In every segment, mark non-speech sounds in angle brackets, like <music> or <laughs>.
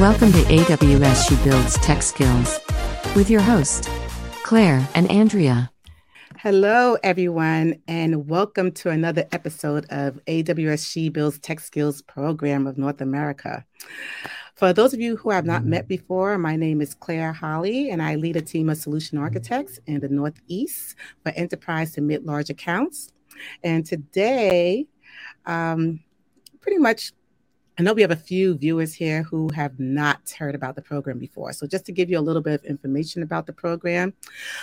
Welcome to AWS She Builds Tech Skills with your host, Claire and Andrea. Hello, everyone, and welcome to another episode of AWS She Builds Tech Skills Program of North America. For those of you who have not met before, my name is Claire Holly, and I lead a team of solution architects in the Northeast for enterprise to mid large accounts. And today, um, pretty much I know we have a few viewers here who have not heard about the program before. So, just to give you a little bit of information about the program,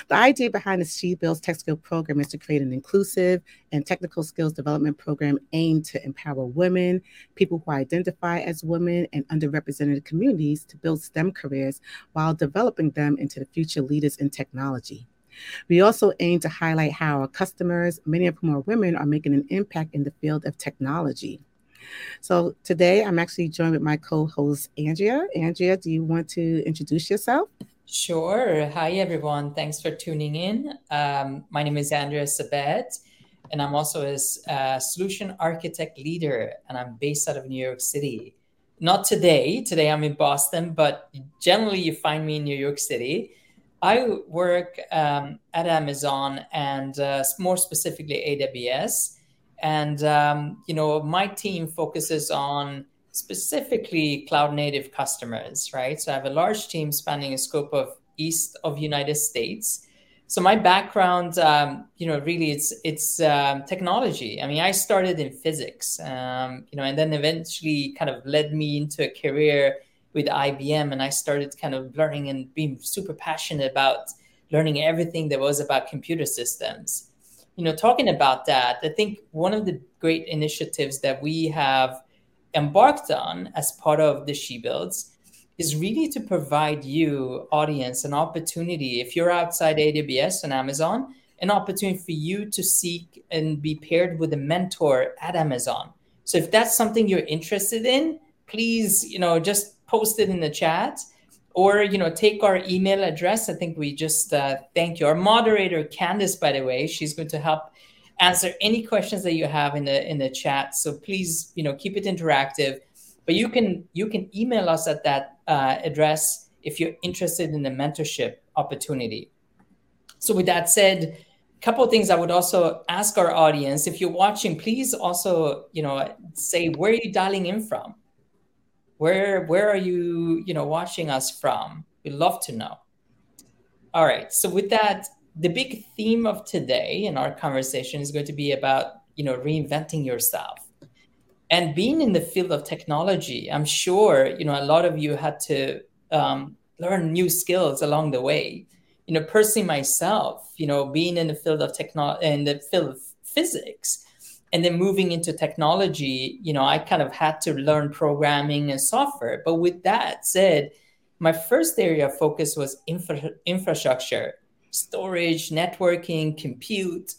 the idea behind the She Builds Tech Skill program is to create an inclusive and technical skills development program aimed to empower women, people who identify as women, and underrepresented communities to build STEM careers while developing them into the future leaders in technology. We also aim to highlight how our customers, many of whom are women, are making an impact in the field of technology. So today I'm actually joined with my co-host Andrea. Andrea, do you want to introduce yourself? Sure. Hi everyone. Thanks for tuning in. Um, my name is Andrea Sabet, and I'm also a, a solution architect leader, and I'm based out of New York City. Not today. Today I'm in Boston, but generally you find me in New York City. I work um, at Amazon and uh, more specifically AWS and um, you know, my team focuses on specifically cloud native customers, right? So I have a large team spanning a scope of east of United States. So my background, um, you know, really it's it's um, technology. I mean, I started in physics, um, you know, and then eventually kind of led me into a career with IBM, and I started kind of learning and being super passionate about learning everything there was about computer systems you know, talking about that, I think one of the great initiatives that we have embarked on as part of the She Builds is really to provide you, audience, an opportunity. If you're outside AWS and Amazon, an opportunity for you to seek and be paired with a mentor at Amazon. So if that's something you're interested in, please, you know, just post it in the chat or you know take our email address. I think we just uh, thank you. Our moderator candice by the way she's going to help answer any questions that you have in the in the chat. So please you know keep it interactive. But you can you can email us at that uh, address if you're interested in the mentorship opportunity. So with that said a couple of things i would also ask our audience if you're watching please also you know say where are you dialing in from where where are you you know watching us from? We'd love to know. All right so with that the big theme of today in our conversation is going to be about you know reinventing yourself. And being in the field of technology i'm sure you know a lot of you had to um, learn new skills along the way. You know personally myself you know being in the field of technology in the field of physics and then moving into technology you know i kind of had to learn programming and software. But with that said my first area of focus was infra- infrastructure storage networking compute.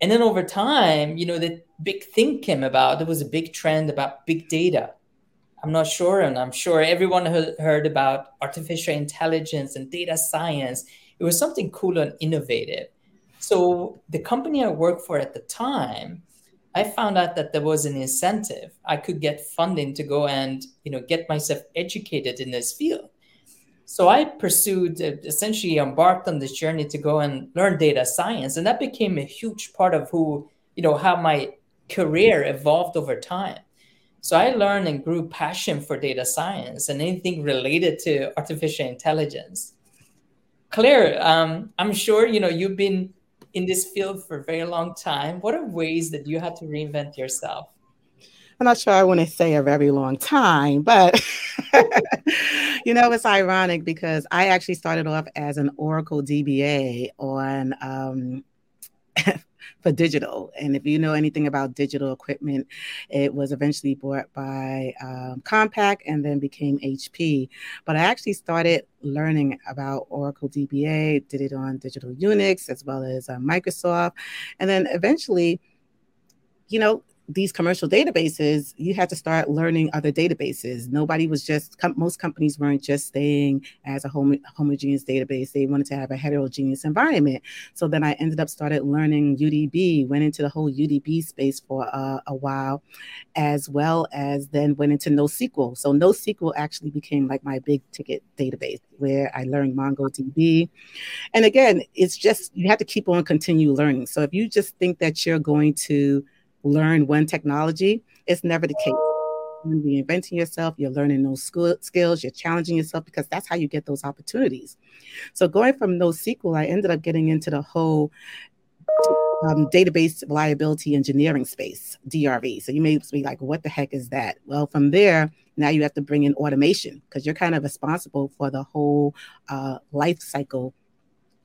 And then over time you know the big thing came about there was a big trend about big data. I'm not sure and i'm sure everyone heard about artificial intelligence and data science. It was something cool and innovative. So the company i worked for at the time I found out that there was an incentive. I could get funding to go and you know get myself educated in this field. So I pursued, uh, essentially embarked on this journey to go and learn data science, and that became a huge part of who you know how my career evolved over time. So I learned and grew passion for data science and anything related to artificial intelligence. Claire, um, I'm sure you know you've been in this field for a very long time. What are ways that you had to reinvent yourself? I'm not sure I want to say a very long time, but <laughs> you know, it's ironic because I actually started off as an Oracle DBA on um, for digital. And if you know anything about digital equipment, it was eventually bought by um, Compaq and then became HP. But I actually started learning about Oracle DBA, did it on digital Unix as well as uh, Microsoft. And then eventually, you know, these commercial databases, you had to start learning other databases. Nobody was just, com- most companies weren't just staying as a hom- homogeneous database. They wanted to have a heterogeneous environment. So then I ended up started learning UDB, went into the whole UDB space for uh, a while, as well as then went into NoSQL. So NoSQL actually became like my big ticket database where I learned MongoDB. And again, it's just, you have to keep on continue learning. So if you just think that you're going to learn one technology. It's never the case. You're reinventing yourself, you're learning those skills, you're challenging yourself because that's how you get those opportunities. So going from NoSQL, I ended up getting into the whole um, database reliability engineering space, DRE. So you may be like, what the heck is that? Well, from there, now you have to bring in automation because you're kind of responsible for the whole uh, life cycle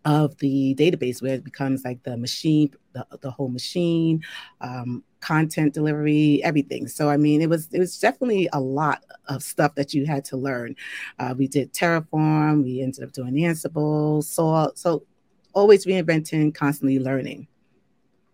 of the database where it becomes like the machine the, the whole machine um, content delivery everything. So i mean it was it was definitely a lot of stuff that you had to learn. Uh, we did terraform we ended up doing ansible so so always reinventing constantly learning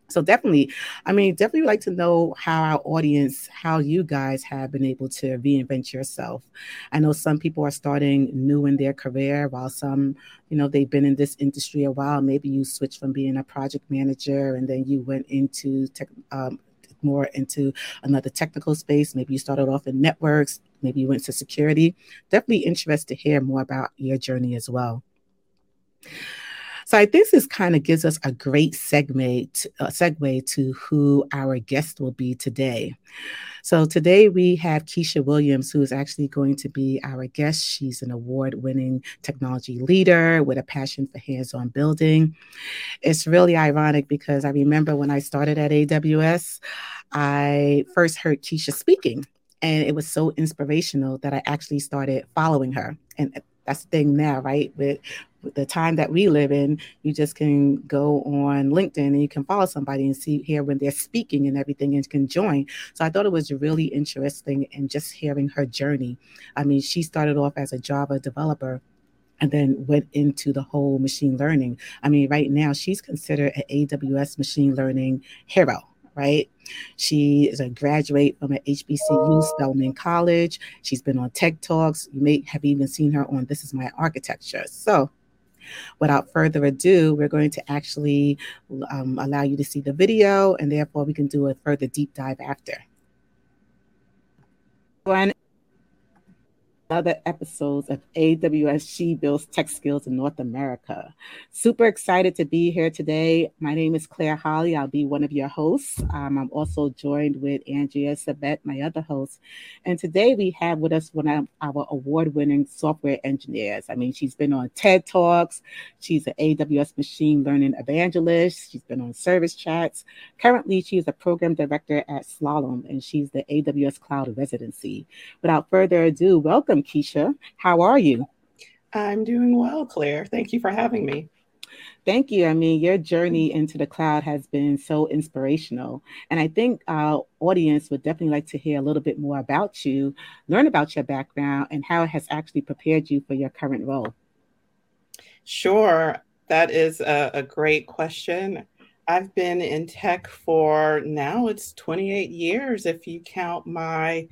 so definitely i mean definitely like to know how our audience how you guys have been able to reinvent yourself. I know some people are starting new in their career while some you know they've been in this industry a while. Maybe you switched from being a project manager and then you went into tech um, more into another technical space. Maybe you started off in networks. Maybe you went to security. Definitely interested to hear more about your journey as well so I think this kind of gives us a great segment, segue to who our guest will be today. So today we have Kesha Williams, who is actually going to be our guest. She's an award-winning technology leader with a passion for hands-on building. It's really ironic because I remember when I started at AWS, I first heard Kesha speaking and it was so inspirational that I actually started following her. And that's the thing now, right? With the time that we live in, you just can go on LinkedIn and you can follow somebody and see here when they're speaking and everything and can join. So I thought it was really interesting and just hearing her journey. I mean, she started off as a Java developer and then went into the whole machine learning. I mean, right now she's considered an AWS machine learning hero right? She is a graduate from an HBCU, Spelman College. She's been on Tech Talks. You may have even seen her on This Is My Architecture. So Without further ado, we're going to actually um, allow you to see the video and therefore we can do a further deep dive after. One other episodes of AWS She Builds Tech Skills in North America. Super excited to be here today. My name is Claire Holly. I'll be one of your hosts. Um, I'm also joined with Andrea Sabet, my other host. And today we have with us one of our award winning software engineers. I mean, she's been on TED Talks, she's an AWS machine learning evangelist, she's been on Serverless Chats. Currently, she is a program director at Slalom, and she's the AWS Cloud Residency. Without further ado, welcome. Welcome, Kesha. How are you? I'm doing well, Claire. Thank you for having me. Thank you. I mean, your journey into the cloud has been so inspirational. And I think our audience would definitely like to hear a little bit more about you, learn about your background, and how it has actually prepared you for your current role. Sure. That is a, a great question. I've been in tech for now, it's 28 years if you count my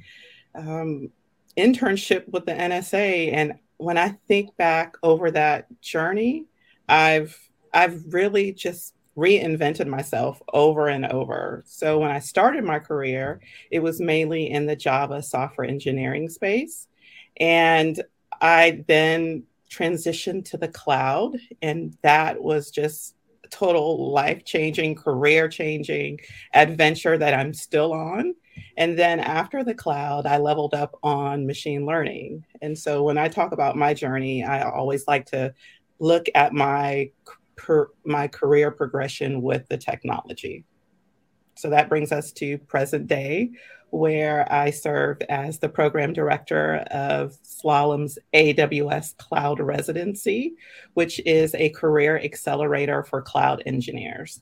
um, internship with the NSA. And when I think back over that journey, I've I've really just reinvented myself over and over. So when I started my career, it was mainly in the Java software engineering space. And I then transitioned to the cloud, and that was just total life changing, career changing adventure that I'm still on. And then after the cloud, I leveled up on machine learning. And so when I talk about my journey, I always like to look at my per, my career progression with the technology. So that brings us to present day, where I serve as the program director of Slalom's AWS Cloud Residency, which is a career accelerator for cloud engineers.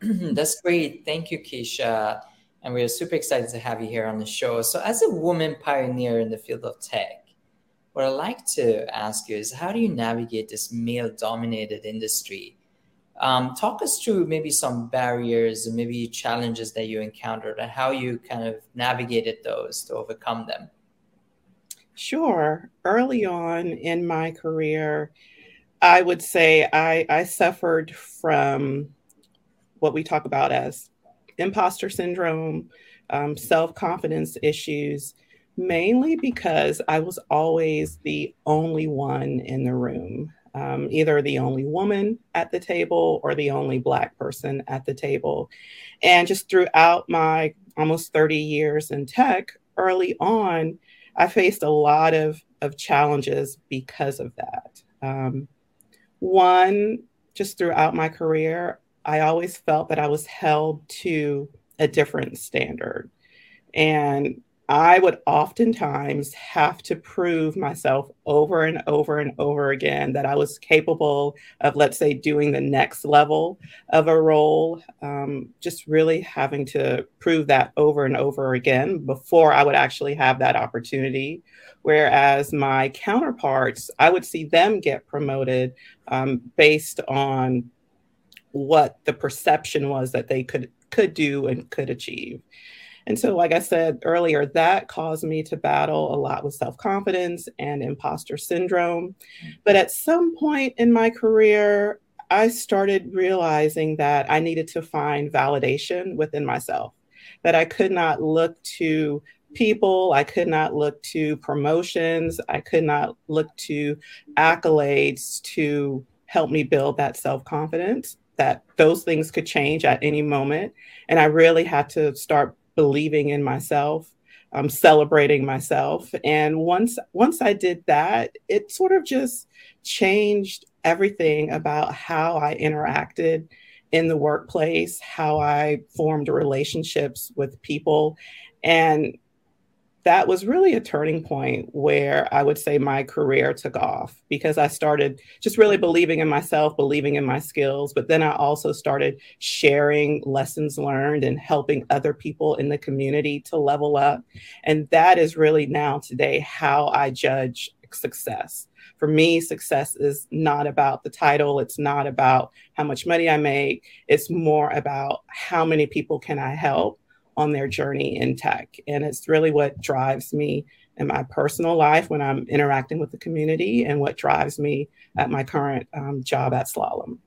<clears throat> That's great. Thank you, Kesha. And we're super excited to have you here on the show. So, as a woman pioneer in the field of tech, what I'd like to ask you is how do you navigate this male dominated industry Um, talk us through maybe some barriers and maybe challenges that you encountered and how you kind of navigated those to overcome them. Sure. Early on in my career, I would say I, I suffered from what we talk about as imposter syndrome, um, self confidence issues, mainly because I was always the only one in the room, um, either the only woman at the table or the only Black person at the table. And just throughout my almost 30 years in tech, early on, I faced a lot of, of challenges because of that. Um, one, just throughout my career, I always felt that I was held to a different standard. And I would oftentimes have to prove myself over and over and over again that I was capable of, let's say, doing the next level of a role. Um, just really having to prove that over and over again before I would actually have that opportunity. Whereas my counterparts, I would see them get promoted um, based on what the perception was that they could could do and could achieve. And so, like I said earlier, that caused me to battle a lot with self confidence and imposter syndrome. But at some point in my career, I started realizing that I needed to find validation within myself, that I could not look to people, I could not look to promotions, I could not look to accolades to help me build that self confidence, that those things could change at any moment. And I really had to start believing in myself, um, celebrating myself. And once once I did that, it sort of just changed everything about how I interacted in the workplace, how I formed relationships with people. And that was really a turning point where I would say my career took off because I started just really believing in myself, believing in my skills. But then I also started sharing lessons learned and helping other people in the community to level up. And that is really now today how I judge success. For me, success is not about the title, it's not about how much money I make, it's more about how many people can I help on their journey in tech. And it's really what drives me in my personal life when I'm interacting with the community and what drives me at my current um, job at Slalom.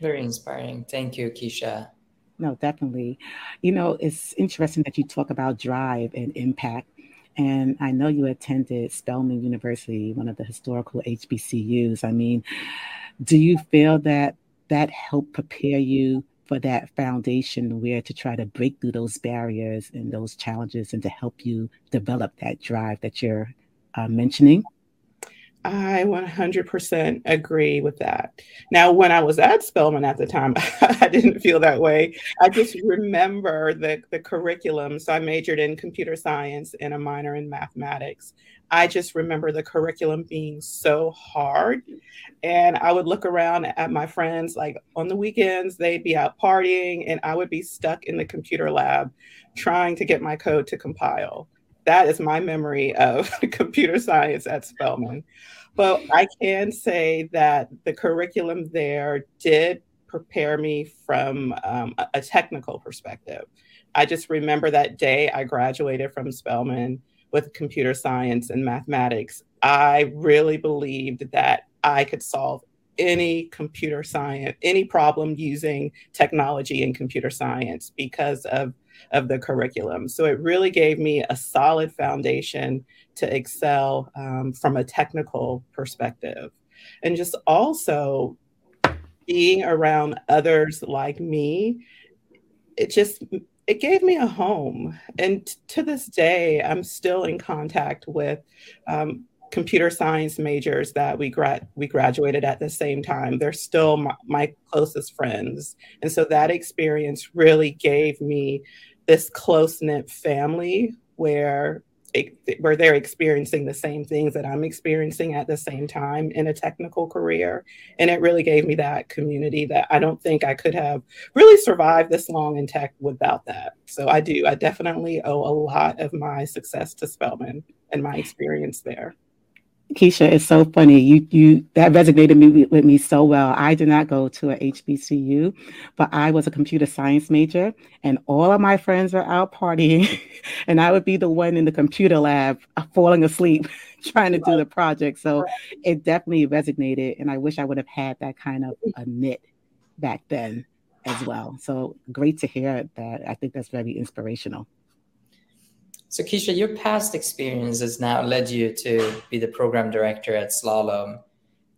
Very inspiring. Thank you, Kesha. No, definitely. You know, it's interesting that you talk about drive and impact. And I know you attended Spelman University, one of the historical HBCUs. I mean, do you feel that that helped prepare you for that foundation where to try to break through those barriers and those challenges and to help you develop that drive that you're uh, mentioning? I 100% agree with that. Now, when I was at Spelman at the time, <laughs> I didn't feel that way. I just remember the, the curriculum. So I majored in computer science and a minor in mathematics. I just remember the curriculum being so hard. And I would look around at my friends, like on the weekends, they'd be out partying, and I would be stuck in the computer lab trying to get my code to compile. That is my memory of <laughs> computer science at Spelman. But I can say that the curriculum there did prepare me from um, a technical perspective. I just remember that day I graduated from Spelman with computer science and mathematics, I really believed that I could solve any computer science, any problem using technology and computer science because of, of the curriculum. So it really gave me a solid foundation to excel um, from a technical perspective. And just also being around others like me, it just it gave me a home. And t- to this day, I'm still in contact with um, computer science majors that we grad we graduated at the same time. They're still my, my closest friends, and so that experience really gave me this close knit family where where they're experiencing the same things that I'm experiencing at the same time in a technical career. And it really gave me that community that I don't think I could have really survived this long in tech without that. So I do, I definitely owe a lot of my success to Spelman and my experience there. Kesha, it's so funny. You you that resonated me with me so well. I did not go to a HBCU, but I was a computer science major, and all of my friends were out partying, <laughs> and I would be the one in the computer lab uh, falling asleep <laughs> trying to do the project. So it definitely resonated, and I wish I would have had that kind of a knit back then as well. So great to hear that. I think that's very inspirational. So, Kesha, your past experience has now led you to be the program director at Slalom.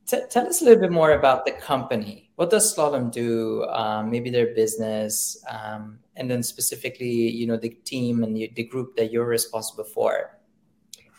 T- tell us a little bit more about the company. What does Slalom do? Um, maybe their business, um, and then specifically, you know, the team and the, the group that you're responsible for.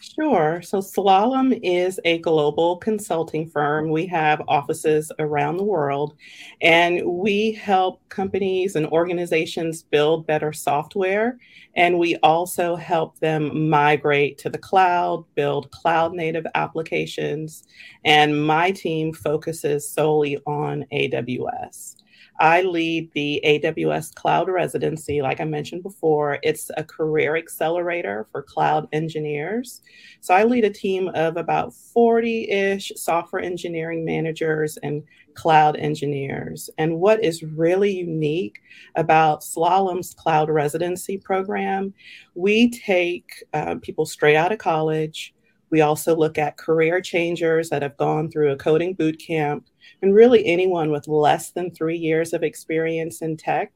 Sure. So Slalom is a global consulting firm. We have offices around the world, and we help companies and organizations build better software. And we also help them migrate to the cloud, build cloud native applications. And my team focuses solely on AWS. I lead the AWS Cloud Residency, like I mentioned before. It's a career accelerator for cloud engineers. So I lead a team of about 40 ish software engineering managers and cloud engineers. And what is really unique about Slalom's Cloud Residency program, we take uh, people straight out of college. We also look at career changers that have gone through a coding boot camp and really anyone with less than three years of experience in tech,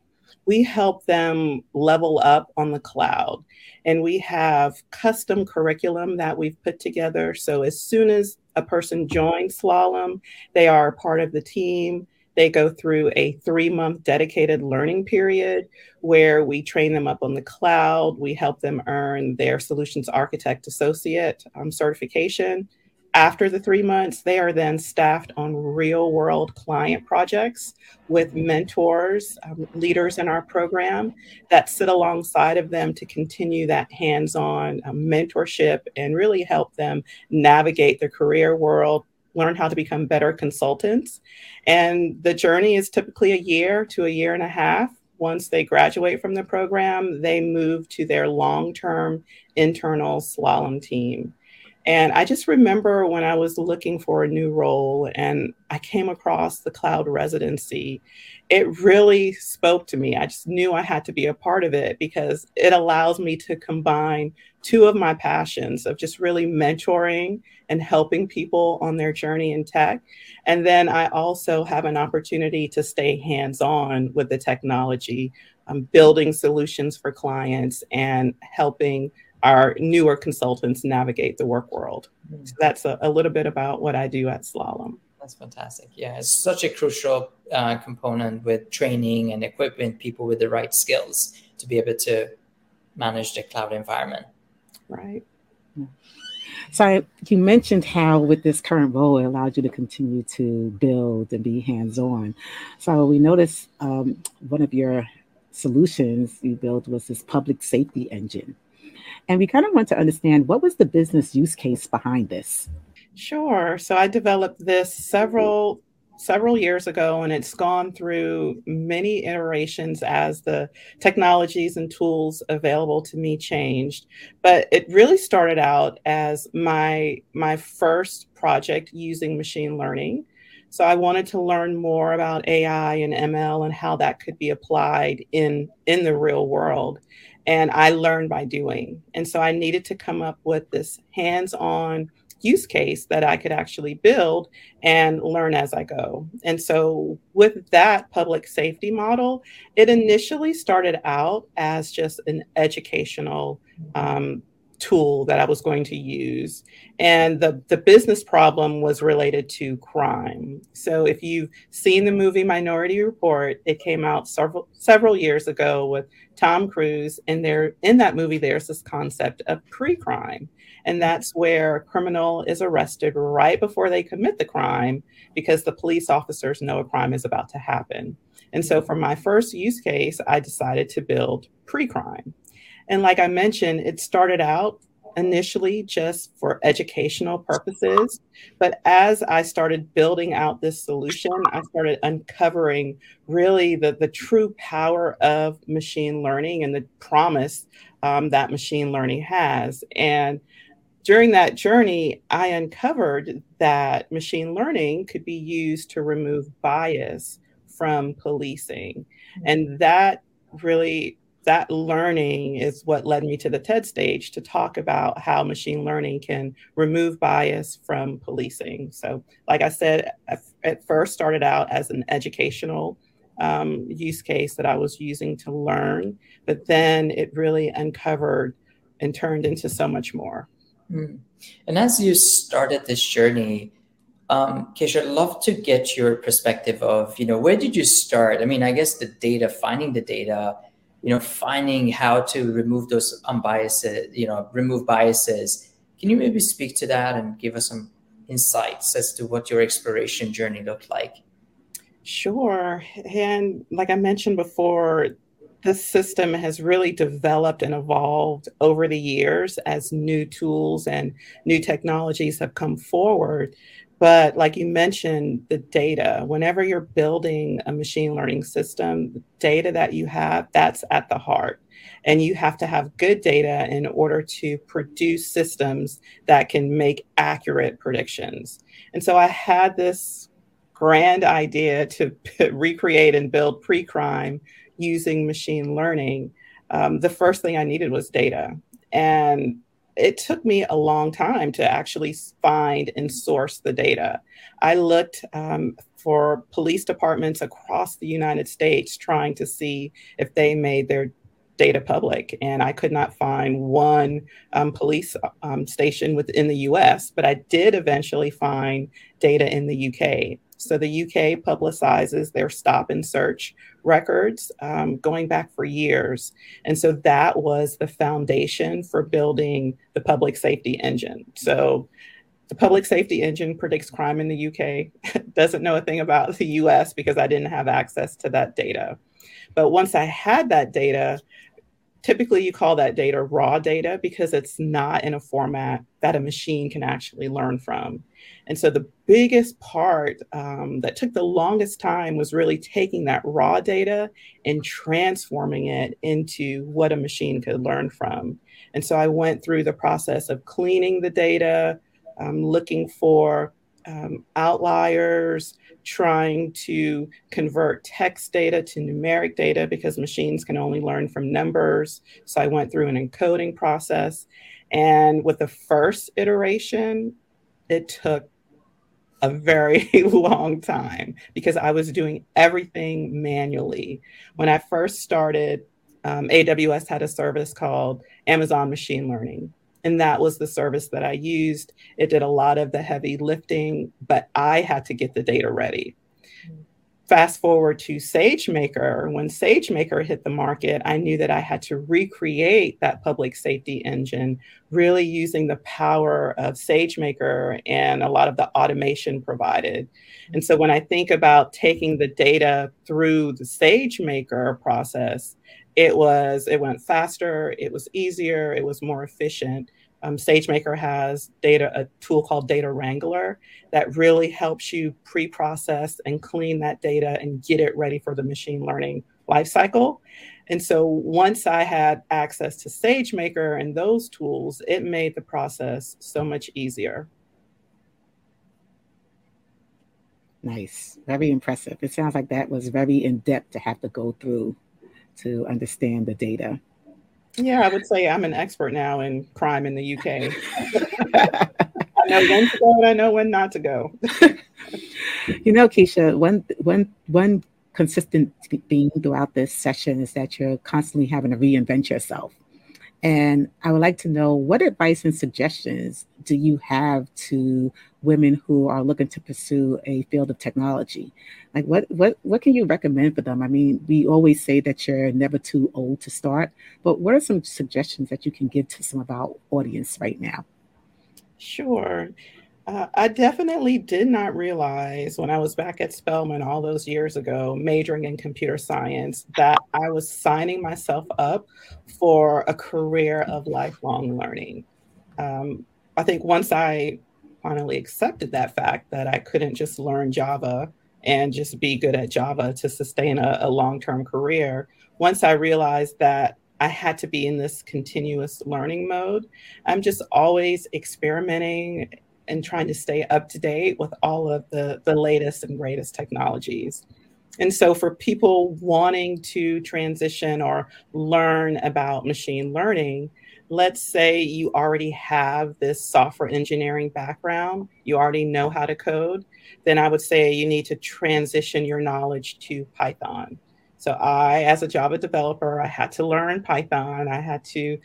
we help them level up on the cloud. And we have custom curriculum that we've put together. So as soon as a person joins Slalom, they are part of the team. They go through a three month dedicated learning period where we train them up on the cloud. We help them earn their solutions architect associate um, certification. After the three months, they are then staffed on real world client projects with mentors, um, leaders in our program that sit alongside of them to continue that hands on um, mentorship and really help them navigate the career world, learn how to become better consultants. And the journey is typically a year to a year and a half. Once they graduate from the program, they move to their long term internal slalom team. And I just remember when I was looking for a new role and I came across the cloud residency, it really spoke to me. I just knew I had to be a part of it because it allows me to combine two of my passions of just really mentoring and helping people on their journey in tech. And then I also have an opportunity to stay hands on with the technology, um, building solutions for clients and helping our newer consultants navigate the work world. Mm-hmm. So that's a, a, little bit about what I do at Slalom. That's fantastic. Yeah, it's such a crucial uh, component with training and equipping people with the right skills to be able to manage the cloud environment. Right. So you mentioned how with this current role, it allowed you to continue to build and be hands-on. So we noticed um, one of your solutions you built was this public safety engine. And we kind of want to understand what was the business use case behind this? Sure. So I developed this several several years ago and it's gone through many iterations as the technologies and tools available to me changed but it really started out as my my first project using machine learning so i wanted to learn more about ai and ml and how that could be applied in in the real world and I learned by doing. And so I needed to come up with this hands on use case that I could actually build and learn as I go. And so, with that public safety model, it initially started out as just an educational um, tool that I was going to use. And the, the business problem was related to crime. So if you've seen the movie Minority Report, it came out several several years ago with Tom Cruise. And there in that movie, there's this concept of pre-crime. And that's where a criminal is arrested right before they commit the crime because the police officers know a crime is about to happen. And so for my first use case, I decided to build pre-crime. And like I mentioned, it started out initially just for educational purposes. But as I started building out this solution, I started uncovering really the, the true power of machine learning and the promise um, that machine learning has. And during that journey, I uncovered that machine learning could be used to remove bias from policing. And that really that learning is what led me to the TED stage to talk about how machine learning can remove bias from policing. So, like I said, at first started out as an educational um, use case that I was using to learn, but then it really uncovered and turned into so much more. Mm. And as you started this journey, um, Kesha, I'd love to get your perspective of, you know, where did you start? I mean, I guess the data, finding the data, you know, finding how to remove those unbiased, you know, remove biases. Can you maybe speak to that and give us some insights as to what your exploration journey looked like? Sure. And like I mentioned before, this system has really developed and evolved over the years as new tools and new technologies have come forward. But like you mentioned, the data, whenever you're building a machine learning system, the data that you have, that's at the heart. And you have to have good data in order to produce systems that can make accurate predictions. And so I had this grand idea to <laughs> recreate and build pre crime using machine learning. Um, the first thing I needed was data. And it took me a long time to actually find and source the data. I looked um, for police departments across the United States trying to see if they made their data public. And I could not find one um, police um, station within the US, but I did eventually find data in the UK. So the UK publicizes their stop and search records um, going back for years. And so that was the foundation for building the public safety engine. So the public safety engine predicts crime in the UK, <laughs> doesn't know a thing about the US because I didn't have access to that data. But once I had that data, typically you call that data raw data because it's not in a format that a machine can actually learn from. And so the biggest part um, that took the longest time was really taking that raw data and transforming it into what a machine could learn from. And so I went through the process of cleaning the data, um, looking for um, outliers, trying to convert text data to numeric data because machines can only learn from numbers. So I went through an encoding process. And with the first iteration, it took a very <laughs> long time because I was doing everything manually. When I first started, um, AWS had a service called Amazon Machine Learning. And that was the service that I used. It did a lot of the heavy lifting, but I had to get the data ready fast forward to SageMaker, when SageMaker hit the market, I knew that I had to recreate that public safety engine, really using the power of SageMaker and a lot of the automation provided. And so when I think about taking the data through the SageMaker process, it was it went faster, it was easier, it was more efficient um, SageMaker has data a tool called Data Wrangler that really helps you pre-process and clean that data and get it ready for the machine learning lifecycle. And so once I had access to SageMaker and those tools, it made the process so much easier. Nice, very impressive. It sounds like that was very in depth to have to go through to understand the data. Yeah, I would say I'm an expert now in crime in the UK. <laughs> I know when to go and I know when not to go. <laughs> you know, Kesha, one one one consistent theme throughout this session is that you're constantly having to reinvent yourself. And I would like to know what advice and suggestions do you have to women who are looking to pursue a field of technology? Like what what what can you recommend for them? I mean, we always say that you're never too old to start, but what are some suggestions that you can give to some of our audience right now? Sure. Uh, I definitely did not realize when I was back at Spelman all those years ago, majoring in computer science, that I was signing myself up for a career of lifelong learning. Um, I think once I finally accepted that fact that I couldn't just learn Java and just be good at Java to sustain a, a long term career, once I realized that I had to be in this continuous learning mode. I'm just always experimenting and trying to stay up to date with all of the, the latest and greatest technologies. And so, for people wanting to transition or learn about machine learning, let's say you already have this software engineering background, you already know how to code, then I would say you need to transition your knowledge to Python. So I, as a Java developer, I had to learn Python. I had to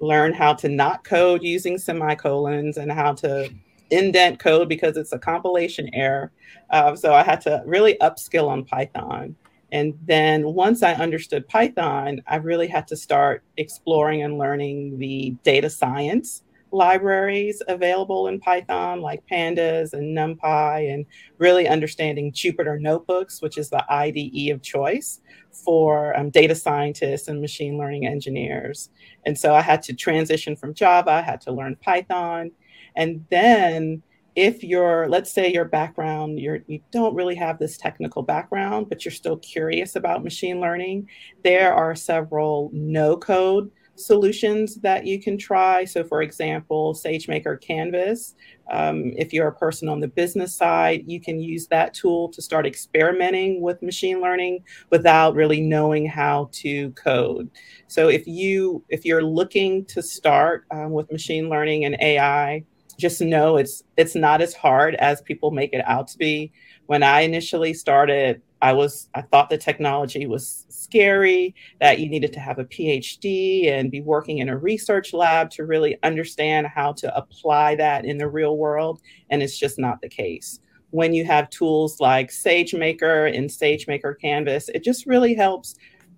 learn how to not code using semicolons and how to indent code because it's a compilation error. Uh, so I had to really upskill on Python. And then once I understood Python, I really had to start exploring and learning the data science libraries available in Python, like Pandas and NumPy, and really understanding Jupyter Notebooks, which is the IDE of choice for um, data scientists and machine learning engineers. And so I had to transition from Java, I had to learn Python. And then if you're let's say your background you're you don't really have this technical background but you're still curious about machine learning there are several no code solutions that you can try. So for example sagemaker canvas. Um, if you're a person on the business side you can use that tool to start experimenting with machine learning without really knowing how to code. So if you if you're looking to start um, with machine learning and ai just know it's it's not as hard as people make it out to be. When I initially started, I was I thought the technology was scary, that you needed to have a PhD and be working in a research lab to really understand how to apply that in the real world, and it's just not the case. When you have tools like SageMaker and SageMaker Canvas, it just really helps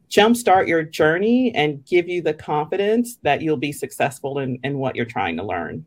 jumpstart your journey and give you the confidence that you'll be successful in, in what you're trying to learn.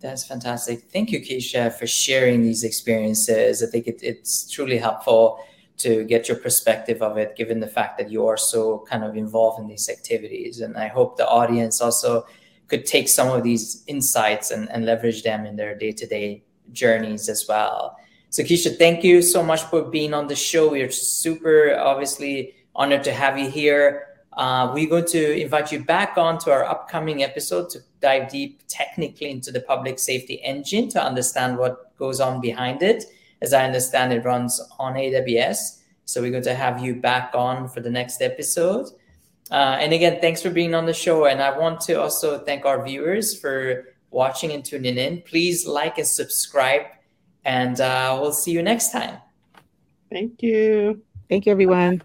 That's fantastic. Thank you, Kesha, for sharing these experiences. I think it, it's truly helpful to get your perspective of it, given the fact that you are so kind of involved in these activities. And I hope the audience also could take some of these insights and, and leverage them in their day to day journeys as well. So, Kesha, thank you so much for being on the show. We're super obviously honored to have you here. Uh, we're going to invite you back on to our upcoming episode to dive deep technically into the public safety engine to understand what goes on behind it. As I understand, it runs on AWS. So we're going to have you back on for the next episode. Uh, and again, thanks for being on the show. And I want to also thank our viewers for watching and tuning in. Please like and subscribe, and uh, we'll see you next time. Thank you. Thank you, everyone.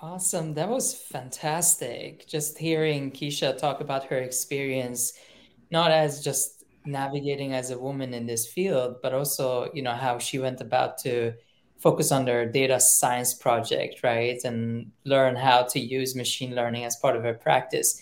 Awesome. That was fantastic. Just hearing Kesha talk about her experience, not as just navigating as a woman in this field, but also, you know, how she went about to focus on their data science project, right? And learn how to use machine learning as part of her practice.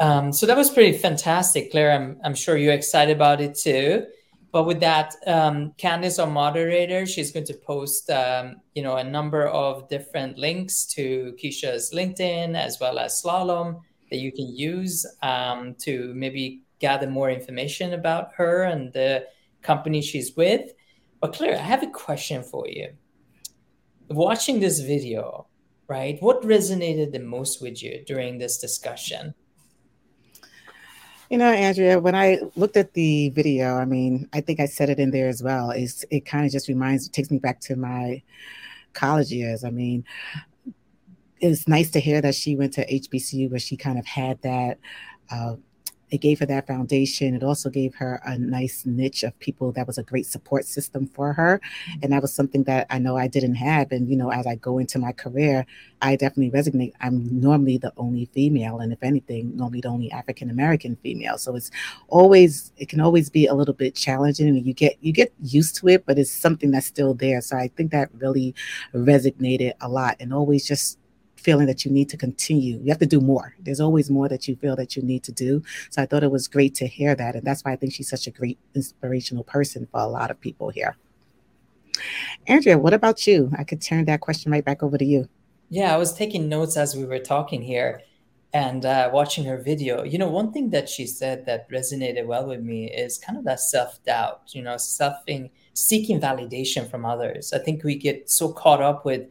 Um, so that was pretty fantastic, Claire. I'm, I'm sure you're excited about it too. But with that, um, Candice, our moderator, she's going to post, um, you know, a number of different links to Kesha's LinkedIn as well as Slalom that you can use um, to maybe gather more information about her and the company she's with. But Claire, I have a question for you. Watching this video, right? What resonated the most with you during this discussion? You know, Andrea, when I looked at the video, I mean, I think I said it in there as well. It's, it kind of just reminds, takes me back to my college years. I mean, it's nice to hear that she went to HBCU where she kind of had that uh, it gave her that foundation. It also gave her a nice niche of people that was a great support system for her. And that was something that I know I didn't have. And, you know, as I go into my career, I definitely resonate. I'm normally the only female, and if anything, normally the only African American female. So it's always, it can always be a little bit challenging and you get, you get used to it, but it's something that's still there. So I think that really resonated a lot and always just feeling that you need to continue. You have to do more. There's always more that you feel that you need to do. So I thought it was great to hear that. And that's why I think she's such a great inspirational person for a lot of people here. Andrea, what about you? I could turn that question right back over to you. Yeah, I was taking notes as we were talking here and uh, watching her video. You know, one thing that she said that resonated well with me is kind of that self doubt, you know, selfing seeking validation from others. I think we get so caught up with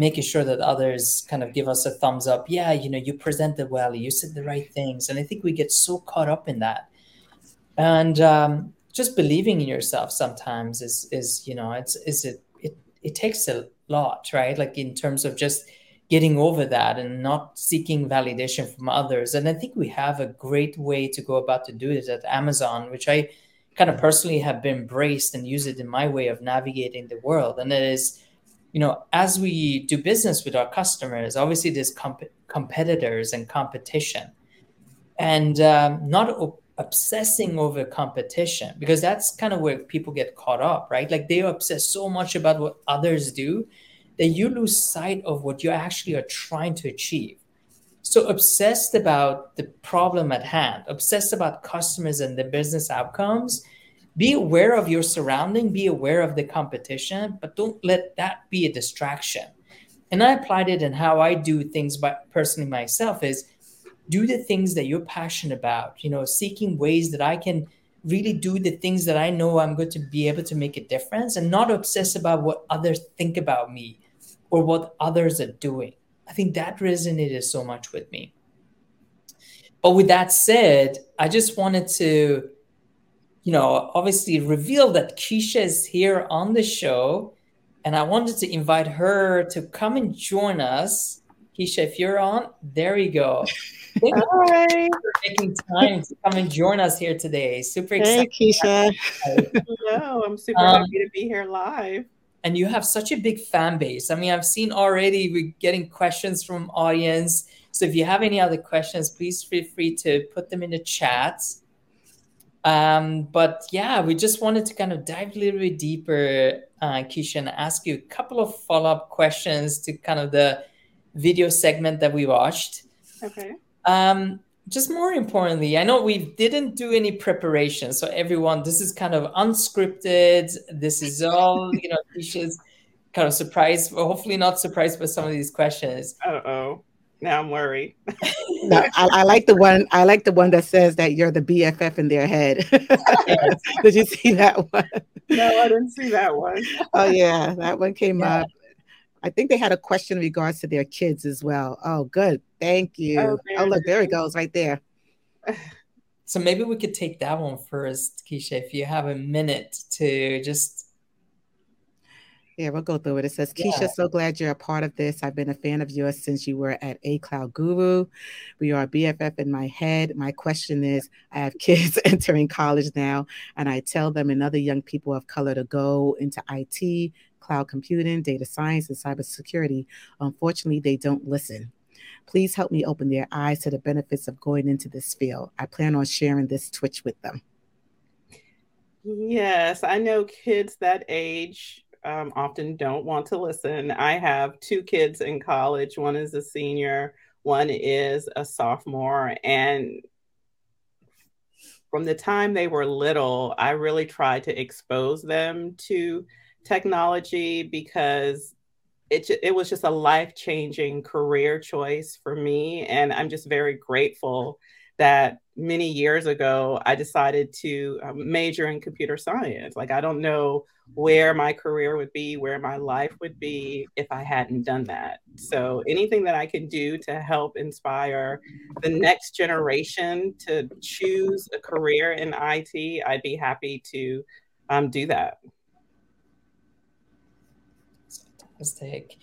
making sure that others kind of give us a thumbs up. Yeah, you know, you presented well, you said the right things. And I think we get so caught up in that. And um, just believing in yourself sometimes is is, you know, it's is it it it takes a lot, right? Like in terms of just getting over that and not seeking validation from others. And I think we have a great way to go about to do it at Amazon, which I kind of personally have been embraced and use it in my way of navigating the world. And it is, you know, as we do business with our customers, obviously there's comp- competitors and competition, and um, not obsessing over competition because that's kind of where people get caught up, right? Like they obsess so much about what others do that you lose sight of what you actually are trying to achieve. So obsessed about the problem at hand, obsessed about customers and the business outcomes. Be aware of your surrounding, be aware of the competition, but don't let that be a distraction. And I applied it in how I do things by personally myself is do the things that you're passionate about, you know, seeking ways that I can really do the things that I know I'm going to be able to make a difference and not obsess about what others think about me or what others are doing. I think that resonated so much with me. But with that said, I just wanted to, you know, obviously reveal that Kesha is here on the show. And I wanted to invite her to come and join us. Kesha, if you're on, there you go. Thank Hi. you for taking time to come and join us here today. Super excited. Hey, Kesha. Hello, I'm super um, happy to be here live and you have such a big fan base. I mean, I've seen already we're getting questions from audience. So if you have any other questions, please feel free to put them in the chat. Um, but yeah, we just wanted to kind of dive a little bit deeper, uh, Kesha, and ask you a couple of follow-up questions to kind of the video segment that we watched. Okay. Um, just more importantly, I know we didn't do any preparation. So everyone, this is kind of unscripted. This is all, you know, Kesha's kind of surprised, well, hopefully not surprised by some of these questions. Uh oh. Now I'm worried. no, I, I, like the one. I like the one that says that you're the BFF in their head. <laughs> Did you see that one? No, I didn't see that one. oh yeah, that one came yeah. up. I think they had a question in regards to their kids as well. Oh, good. Thank you. Oh, oh look, there it goes right there. So maybe we could take that one first, Kesha, if you have a minute to just. Yeah, we'll go through it. It says, Kesha, yeah. so glad you're a part of this. I've been a fan of yours since you were at A Cloud Guru. We are BFF in my head. My question is I have kids <laughs> entering college now, and I tell them and other young people of color to go into IT, cloud computing, data science, and cybersecurity. Unfortunately, they don't listen. Please help me open their eyes to the benefits of going into this field. I plan on sharing this Twitch with them. Yes, I know kids that age um, often don't want to listen. I have two kids in college. One is a senior, one is a sophomore. And from the time they were little, I really tried to expose them to technology because it, it was just a life changing career choice for me. And I'm just very grateful that many years ago I decided to um, major in computer science. Like, I don't know where my career would be, where my life would be if I hadn't done that. So, anything that I can do to help inspire the next generation to choose a career in IT, I'd be happy to um, do that. Fantastic.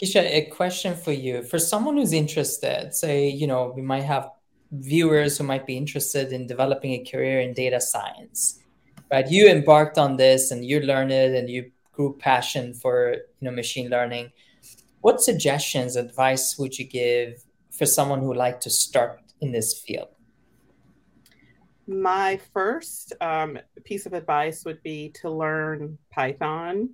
Kesha, a question for you. For someone who's interested, say, you know, we might have viewers who might be interested in developing a career in data science, right? You embarked on this and you learned it and you grew passion for, you know, machine learning. What suggestions, advice would you give for someone who would like to start in this field? My first um, piece of advice would be to learn Python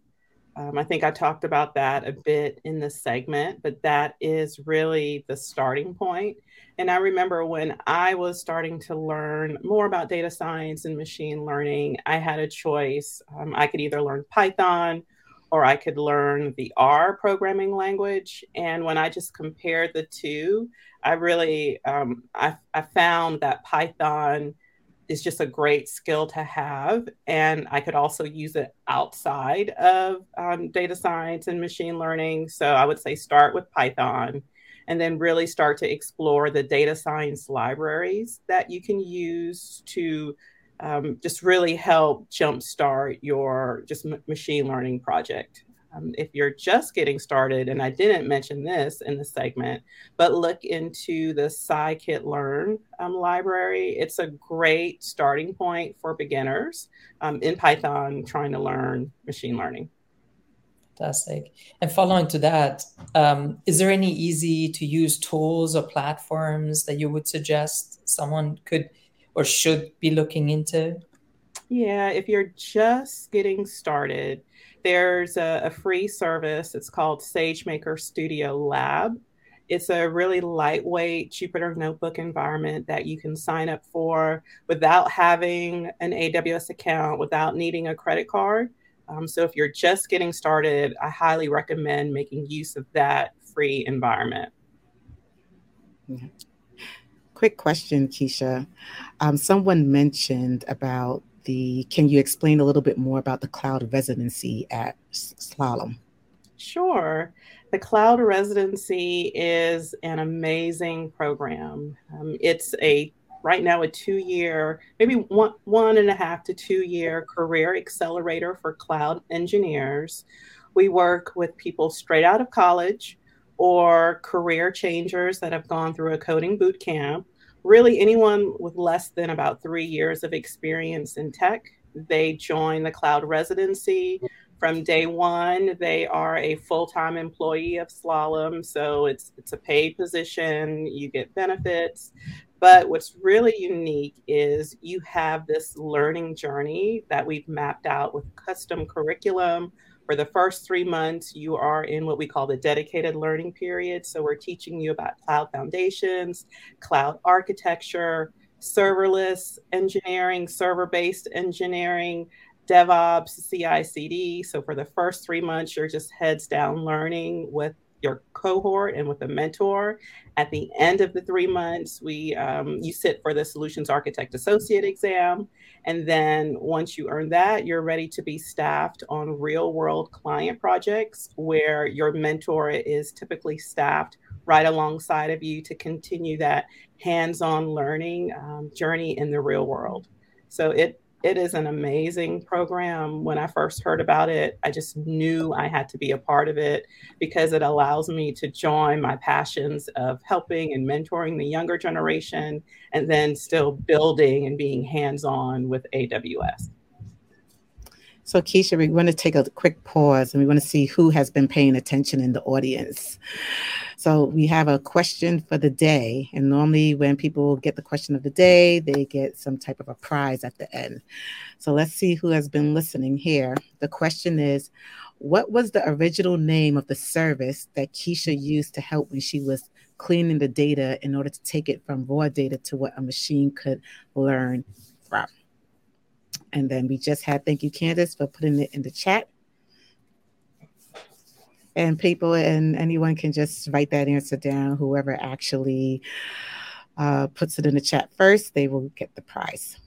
um, I think I talked about that a bit in the segment, but that is really the starting point. And I remember when I was starting to learn more about data science and machine learning, I had a choice. Um, I could either learn Python or I could learn the R programming language. And when I just compared the two, I really um, I, I found that Python is just a great skill to have. And I could also use it outside of um, data science and machine learning. So I would say start with Python and then really start to explore the data science libraries that you can use to um, just really help jumpstart your just m- machine learning project. Um, if you're just getting started, and I didn't mention this in the segment, but look into the scikit-learn um, library. It's a great starting point for beginners um, in Python trying to learn machine learning. Fantastic. And following to that, um, is there any easy to use tools or platforms that you would suggest someone could or should be looking into? Yeah, if you're just getting started, there's a, a free service. It's called SageMaker Studio Lab. It's a really lightweight Jupyter Notebook environment that you can sign up for without having an AWS account, without needing a credit card. Um, so if you're just getting started, I highly recommend making use of that free environment. Mm-hmm. Quick question, Kesha. Um, someone mentioned about the, can you explain a little bit more about the cloud residency at Slalom? Sure. The Cloud Residency is an amazing program. Um, it's a right now a two year, maybe one, one and a half to two year career accelerator for cloud engineers. We work with people straight out of college or career changers that have gone through a coding boot camp really anyone with less than about three years of experience in tech. They join the cloud residency. From day one, they are a full-time employee of Slalom, so it's it's a paid position. You get benefits, but what's really unique is you have this learning journey that we've mapped out with custom curriculum for the first three months, you are in what we call the dedicated learning period. So we're teaching you about cloud foundations, cloud architecture, serverless engineering, server based engineering, DevOps, CI CD. So for the first three months, you're just heads down learning with your cohort and with a mentor. At the end of the three months, we um, you sit for the Solutions Architect Associate exam, and then once you earn that, you're ready to be staffed on real world client projects where your mentor is typically staffed right alongside of you to continue that hands-on learning um, journey in the real world. So it it is an amazing program. When I first heard about it, I just knew I had to be a part of it because it allows me to join my passions of helping and mentoring the younger generation and then still building and being hands on with AWS. So, Kesha, we want to take a quick pause and we want to see who has been paying attention in the audience. So, we have a question for the day. And normally, when people get the question of the day, they get some type of a prize at the end. So, let's see who has been listening here. The question is What was the original name of the service that Kesha used to help when she was cleaning the data in order to take it from raw data to what a machine could learn from? And then we just had thank you, Candace, for putting it in the chat. And people and anyone can just write that answer down. Whoever actually uh, puts it in the chat first, they will get the prize.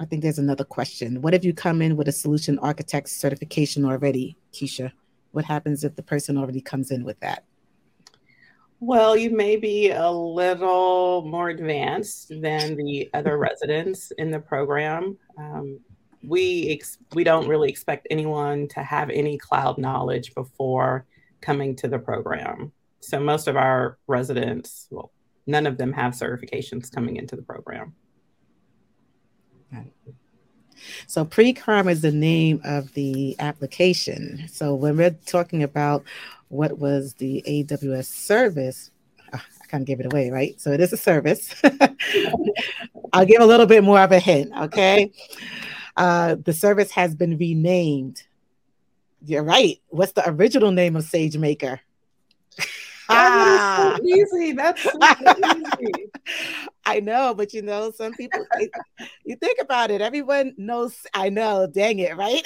I think there's another question. What if you come in with a solution architect certification already, Kesha? What happens if the person already comes in with that? Well, you may be a little more advanced than the other residents in the program. Um, we ex- we don't really expect anyone to have any cloud knowledge before coming to the program. So most of our residents, well, none of them have certifications coming into the program. So pre-crime is the name of the application. So when we're talking about what was the AWS service, oh, I kind of gave it away, right? So it is a service. <laughs> I'll give a little bit more of a hint, okay? Uh, the service has been renamed. You're right. What's the original name of SageMaker? Ah, so easy. That's so easy. <laughs> I know, but you know, some people, you think about it, everyone knows, I know, dang it, right?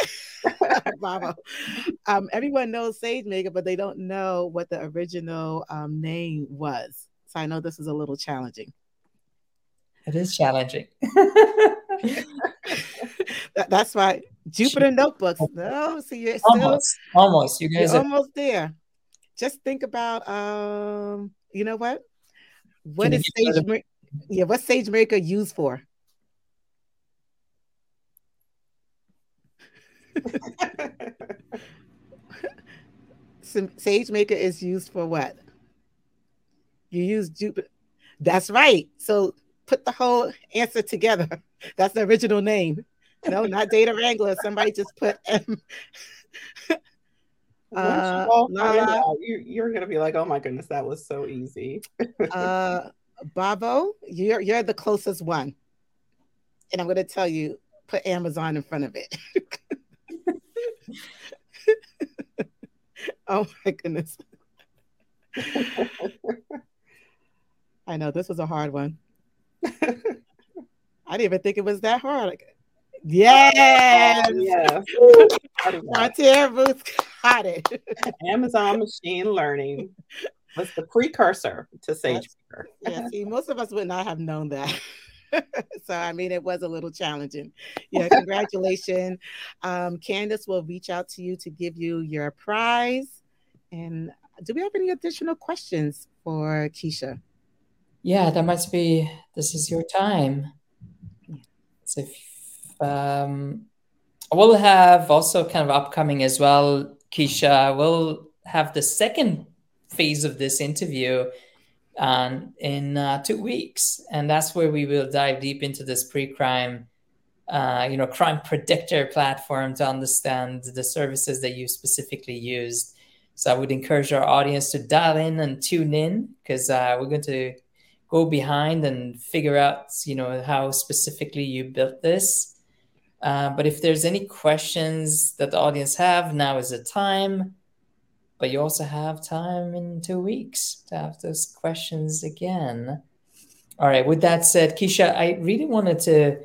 <laughs> Bravo. Um, everyone knows SageMaker, but they don't know what the original um, name was. So I know this is a little challenging. It is challenging. <laughs> that, that's why Jupyter notebooks. No, see, you're almost, still, almost. You guys are almost there. Just think about, um, you know what? What is Sage? <laughs> yeah, what's SageMaker used for? <laughs> sage maker is used for what? You use Jupyter. That's right. So put the whole answer together. <laughs> That's the original name. No, not Data Wrangler. Somebody just put M. uh, you, you're gonna be like, oh my goodness, that was so easy. uh, Babo, you're you're the closest one, and I'm gonna tell you, put Amazon in front of it. <laughs> oh my goodness. <laughs> I know this was a hard one. <laughs> I didn't even think it was that hard. Yes. yes. <laughs> Frontier Booth got it. Amazon machine learning was the precursor to SageMaker. yeah, see, most of us would not have known that. <laughs> so I mean, it was a little challenging. Yeah, <laughs> congratulations. um, Candace will reach out to you to give you your prize. And do we have any additional questions for Kesha? Yeah, that must be. This is your time. So, if, um, we'll have also kind of upcoming as well, Kesha. We'll have the second phase of this interview um, in uh, two weeks, and that's where we will dive deep into this pre-crime, uh, you know, crime predictor platform to understand the services that you specifically used. So I would encourage our audience to dial in and tune in because uh, we're going to go behind and figure out, you know, how specifically you built this. Uh, but if there's any questions that the audience have, now is the time but you also have time in two weeks to have those questions again. All right. With that said, Kesha, I really wanted to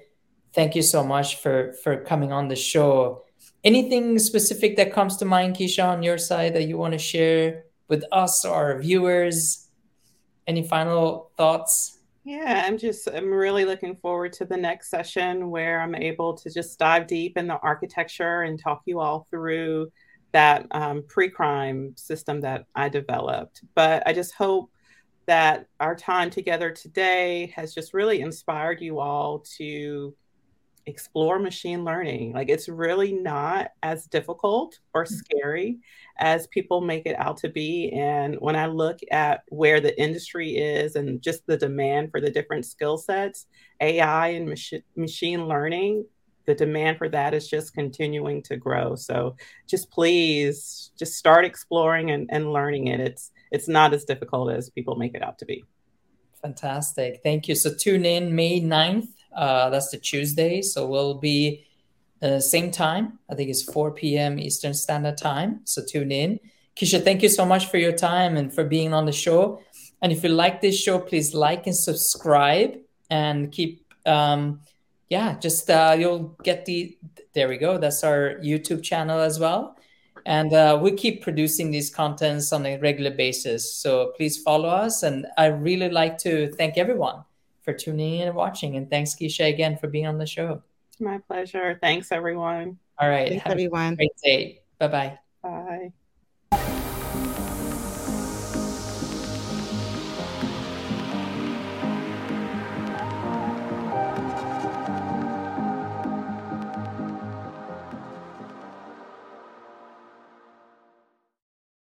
thank you so much for for coming on the show. Anything specific that comes to mind, Kesha, on your side that you want to share with us or our viewers? Any final thoughts? Yeah, I'm just I'm really looking forward to the next session where I'm able to just dive deep in the architecture and talk you all through that um, pre-crime system that I developed. But I just hope that our time together today has just really inspired you all to explore machine learning. Like it's really not as difficult or mm-hmm. scary as people make it out to be. And when I look at where the industry is and just the demand for the different skill sets, AI and mach- machine learning the demand for that is just continuing to grow. So just please just start exploring and, and learning it. It's it's not as difficult as people make it out to be. Fantastic. Thank you. So tune in May 9th. Uh, that's the Tuesday. So we'll be uh, same time. I think it's 4 p.m. Eastern Standard Time. So tune in. Kesha, thank you so much for your time and for being on the show. And if you like this show, please like and subscribe and keep um, yeah, just uh, you'll get the. There we go. That's our YouTube channel as well, and uh, we keep producing these contents on a regular basis. So please follow us, and I really like to thank everyone for tuning in and watching. And thanks, Kesha, again for being on the show. My pleasure. Thanks, everyone. All right. Thanks, everyone. great day. Bye-bye. Bye.